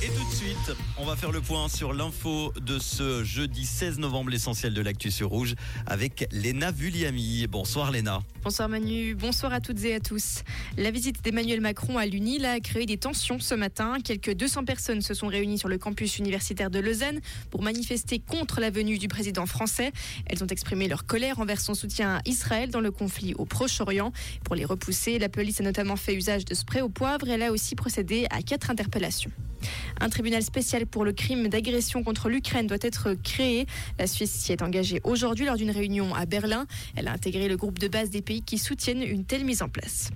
Et tout de suite, on va faire le point sur l'info de ce jeudi 16 novembre, l'essentiel de l'actu sur Rouge, avec Léna Vulliami. Bonsoir Léna. Bonsoir Manu, bonsoir à toutes et à tous. La visite d'Emmanuel Macron à l'UNIL a créé des tensions ce matin. Quelques 200 personnes se sont réunies sur le campus universitaire de Lausanne pour manifester contre la venue du président français. Elles ont exprimé leur colère envers son soutien à Israël dans le conflit au Proche-Orient. Pour les repousser, la police a notamment fait usage de spray au poivre. Elle a aussi procédé à quatre interpellations. Un tribunal spécial pour le crime d'agression contre l'Ukraine doit être créé. La Suisse s'y est engagée aujourd'hui lors d'une réunion à Berlin. Elle a intégré le groupe de base des pays qui soutiennent une telle mise en place.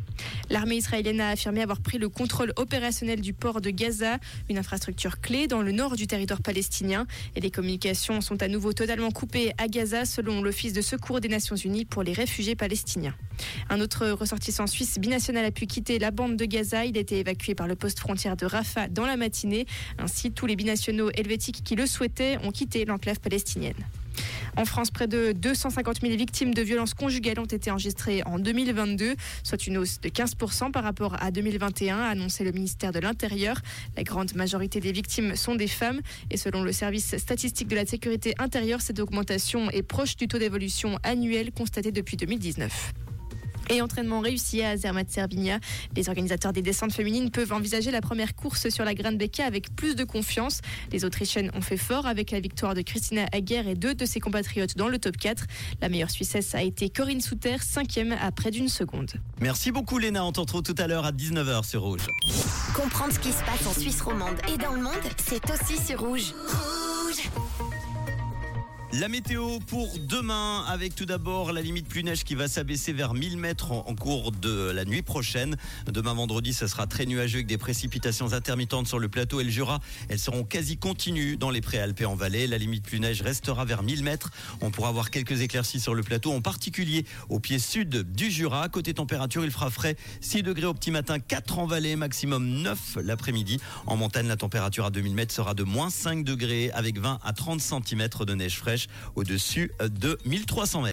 L'armée israélienne a affirmé avoir pris le contrôle opérationnel du port de Gaza, une infrastructure clé dans le nord du territoire palestinien. Et les communications sont à nouveau totalement coupées à Gaza selon l'Office de secours des Nations Unies pour les réfugiés palestiniens. Un autre ressortissant suisse binational a pu quitter la bande de Gaza. Il a été évacué par le poste frontière de Rafah dans la matinée. Ainsi, tous les binationaux helvétiques qui le souhaitaient ont quitté l'enclave palestinienne. En France, près de 250 000 victimes de violences conjugales ont été enregistrées en 2022, soit une hausse de 15% par rapport à 2021, a annoncé le ministère de l'Intérieur. La grande majorité des victimes sont des femmes et selon le service statistique de la sécurité intérieure, cette augmentation est proche du taux d'évolution annuel constaté depuis 2019. Et entraînement réussi à Zermatt Servigna. Les organisateurs des descentes féminines peuvent envisager la première course sur la Grande Becca avec plus de confiance. Les Autrichiennes ont fait fort avec la victoire de Christina Hager et deux de ses compatriotes dans le top 4. La meilleure Suissesse a été Corinne Souter, cinquième à près d'une seconde. Merci beaucoup Léna, on t'en retrouve tout à l'heure à 19h sur Rouge. Comprendre ce qui se passe en Suisse romande et dans le monde, c'est aussi sur Rouge. Rouge La météo pour demain, avec tout d'abord la limite plus neige qui va s'abaisser vers 1000 mètres en, cours de la nuit prochaine. Demain vendredi, ça sera très nuageux avec des précipitations intermittentes sur le plateau et le Jura. Elles seront quasi continues dans les préalpes en vallée. La limite plus neige restera vers 1000 mètres. On pourra avoir quelques éclaircies sur le plateau, en particulier au pied sud du Jura. Côté température, il fera frais 6 degrés au petit matin, 4 en vallée, maximum 9 l'après-midi. En montagne, la température à 2000 mètres sera de moins 5 degrés avec 20 à 30 cm de neige fraîche au-dessus de 1300 mètres.